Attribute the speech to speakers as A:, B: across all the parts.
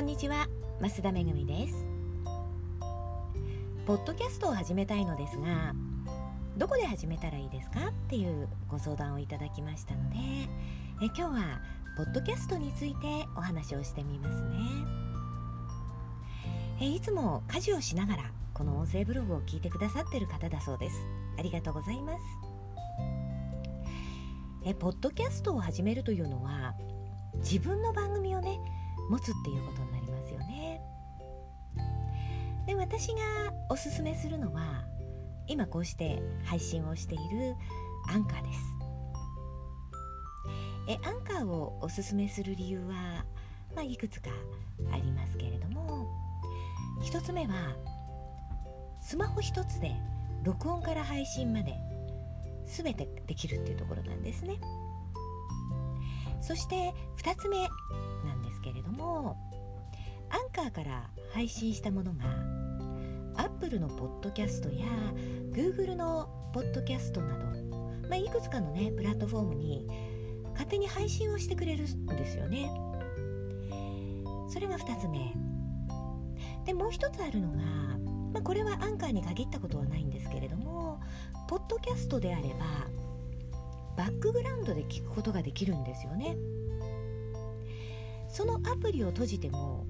A: こんにちは増田めぐみです。ポッドキャストを始めたいのですがどこで始めたらいいですか？っていうご相談をいただきましたのでえ今日はポッドキャストについてお話をしてみますね。えいつも家事をしながらこの音声ブログを聞いてくださってる方だそうです。ありがとうございます。えポッドキャストを始めるというのは自分の番組をね持つっていうことになりますよね。で私がおすすめするのは今こうして配信をしているアンカーです。えアンカーをおすすめする理由は、まあ、いくつかありますけれども一つ目はスマホ一つで録音から配信まで全てできるっていうところなんですね。そして2つ目ですけれどもアンカーから配信したものが Apple のポッドキャストや Google のポッドキャストなど、まあ、いくつかのねプラットフォームに勝手に配信をしてくれるんですよね。それが2つ目。でもう一つあるのが、まあ、これはアンカーに限ったことはないんですけれどもポッドキャストであればバックグラウンドで聞くことができるんですよね。そのアプリを閉じても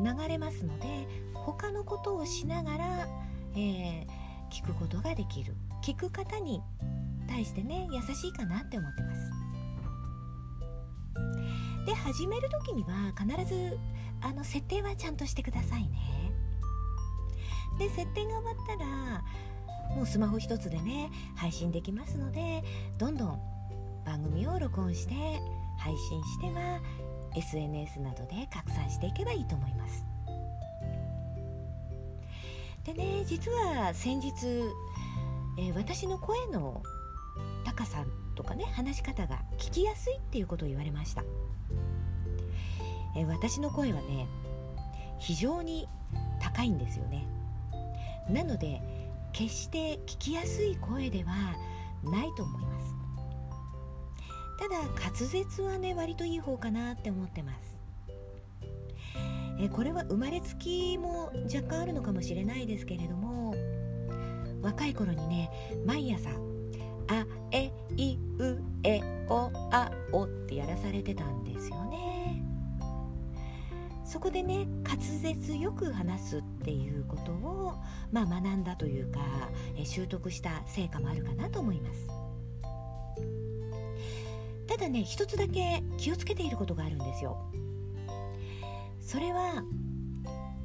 A: 流れますので他のことをしながら、えー、聞くことができる。聞く方に対してね優しいかなって思ってます。で始める時には必ずあの設定はちゃんとしてくださいね。で設定が終わったらもうスマホ一つでね配信できますのでどんどん番組を録音して配信しては SNS などで拡散していけばいいと思います。でね実は先日、えー、私の声の高さとかね話し方が聞きやすいっていうことを言われました、えー、私の声はね非常に高いんですよね。なので決して聞きやすい声ではないと思います。ただ滑舌はね割といい方かなって思ってます。えこれは生まれつきも若干あるのかもしれないですけれども若い頃にね毎朝「あえいうえおあお」ってやらされてたんですよね。そこでね滑舌よく話すっていうことを、まあ、学んだというか習得した成果もあるかなと思います。ただね一つだけ気をつけていることがあるんですよ。それは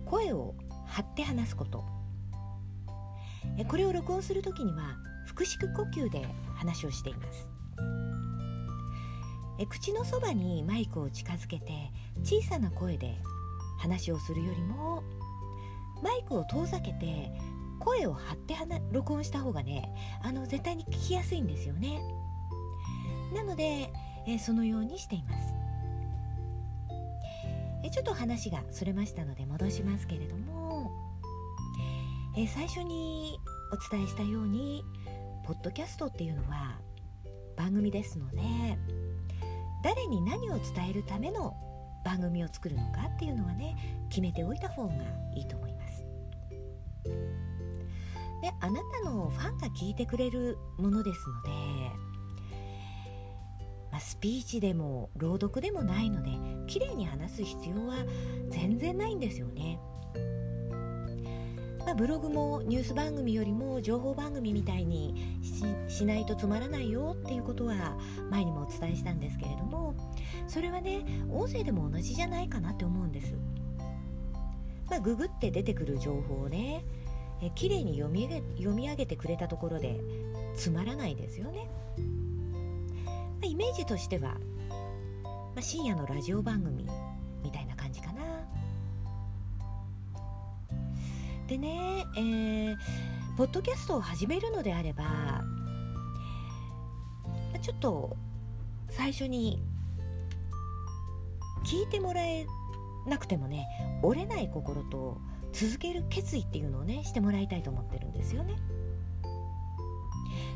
A: 声を張って話すこと。これを録音する時には腹式呼吸で話をしています。口のそばにマイクを近づけて小さな声で話をするよりもマイクを遠ざけて声を張って録音した方がねあの絶対に聞きやすいんですよね。なので、えそのようにしています。えちょっと話がそれましたので戻しますけれども、え最初にお伝えしたようにポッドキャストっていうのは番組ですので誰に何を伝えるための番組を作るのかっていうのはね決めておいた方がいいと思います。であなたのファンが聞いてくれるものですので、スピーチでも朗読でもないので綺麗に話す必要は全然ないんですよねまあ、ブログもニュース番組よりも情報番組みたいにしないとつまらないよっていうことは前にもお伝えしたんですけれどもそれはね音声でも同じじゃないかなって思うんです。まあ、ググって出てくる情報をねえ綺麗に読み上げ読み上げてくれたところでつまらないですよね。あ、イメージとしては、まあ、深夜のラジオ番組みたいな感じかな。でね、えー、ポッドキャストを始めるのであればまちょっと最初に聞いてもらえなくてもね折れない心と続ける決意っていうのをねしてもらいたいと思ってるんですよね。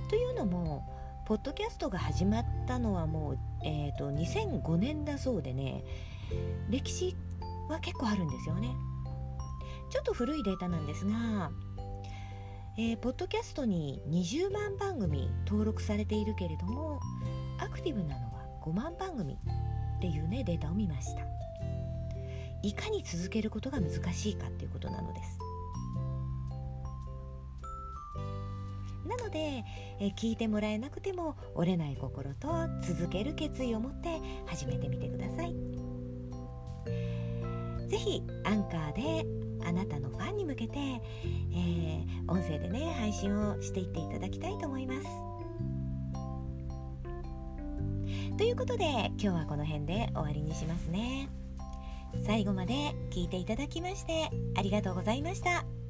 A: というのもポッドキャストが始まったのはもう、えーと、2005年だそうでね。歴史は結構あるんですよね。ちょっと古いデータなんですが、えー、ポッドキャストに20万番組登録されているけれどもアクティブなのは5万番組っていうねデータを見ました。いかに続けることが難しいかっていうことなのです。なので、え聞いてもらえなくても折れない心と続ける決意を持って始めてみてください。是非アンカーであなたのファンに向けて、えー、音声でね配信をしていっていただきたいと思います。ということで今日はこの辺で終わりにしますね。最後まで聞いていただきましてありがとうございました。